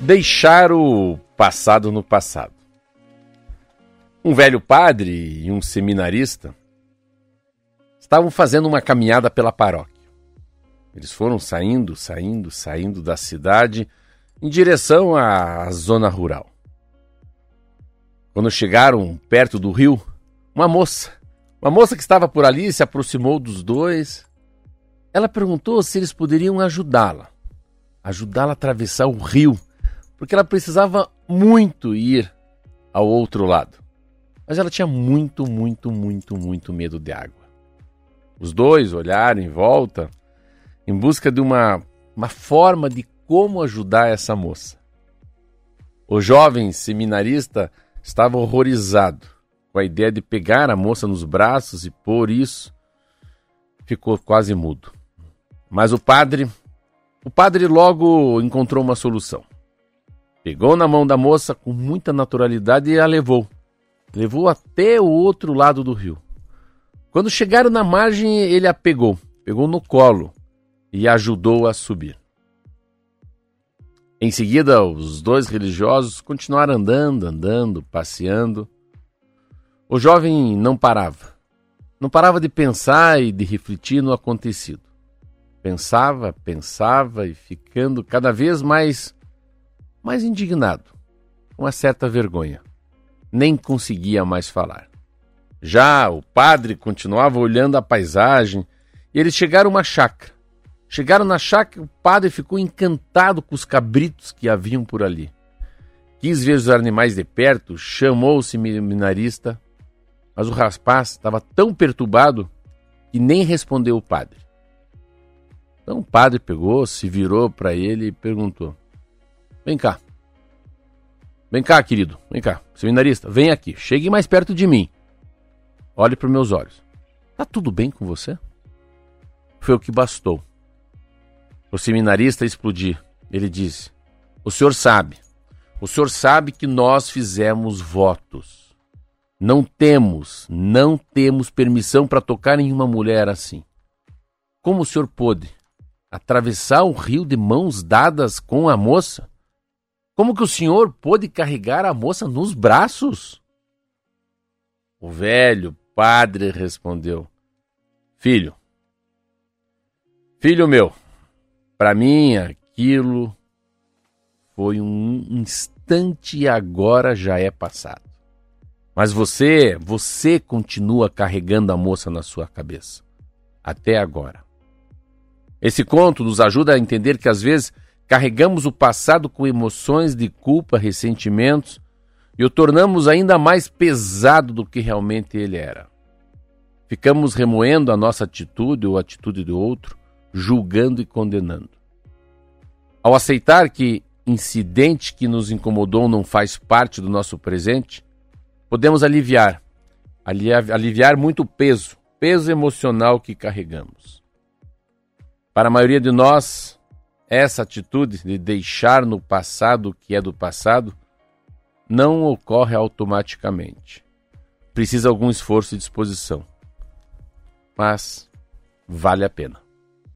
Deixar o passado no passado. Um velho padre e um seminarista estavam fazendo uma caminhada pela paróquia. Eles foram saindo, saindo, saindo da cidade em direção à zona rural. Quando chegaram perto do rio, uma moça, uma moça que estava por ali, se aproximou dos dois. Ela perguntou se eles poderiam ajudá-la, ajudá-la a atravessar o rio, porque ela precisava muito ir ao outro lado. Mas ela tinha muito, muito, muito, muito medo de água. Os dois olharam em volta em busca de uma, uma forma de como ajudar essa moça. O jovem seminarista estava horrorizado com a ideia de pegar a moça nos braços e por isso ficou quase mudo. Mas o padre, o padre logo encontrou uma solução. Pegou na mão da moça com muita naturalidade e a levou. Levou até o outro lado do rio. Quando chegaram na margem, ele a pegou, pegou no colo e ajudou a subir. Em seguida, os dois religiosos continuaram andando, andando, passeando. O jovem não parava. Não parava de pensar e de refletir no acontecido. Pensava, pensava e ficando cada vez mais mais indignado, com uma certa vergonha. Nem conseguia mais falar. Já o padre continuava olhando a paisagem e eles chegaram a uma chácara. Chegaram na chácara, o padre ficou encantado com os cabritos que haviam por ali. Quis ver os animais de perto, chamou o seminarista, mas o rapaz estava tão perturbado que nem respondeu o padre. Então o padre pegou, se virou para ele e perguntou: Vem cá. Vem cá, querido. Vem cá. Seminarista, vem aqui. Chegue mais perto de mim. Olhe para meus olhos. Tá tudo bem com você? Foi o que bastou. O seminarista explodir. Ele disse: O senhor sabe, o senhor sabe que nós fizemos votos. Não temos, não temos permissão para tocar em uma mulher assim. Como o senhor pôde atravessar o rio de mãos dadas com a moça? Como que o senhor pôde carregar a moça nos braços? O velho padre respondeu: Filho, filho meu, para mim, aquilo foi um instante e agora já é passado. Mas você, você continua carregando a moça na sua cabeça. Até agora. Esse conto nos ajuda a entender que às vezes carregamos o passado com emoções de culpa, ressentimentos e o tornamos ainda mais pesado do que realmente ele era. Ficamos remoendo a nossa atitude ou a atitude do outro, julgando e condenando. Ao aceitar que incidente que nos incomodou não faz parte do nosso presente, podemos aliviar, aliviar muito peso, peso emocional que carregamos. Para a maioria de nós, essa atitude de deixar no passado o que é do passado não ocorre automaticamente. Precisa algum esforço e disposição. Mas vale a pena.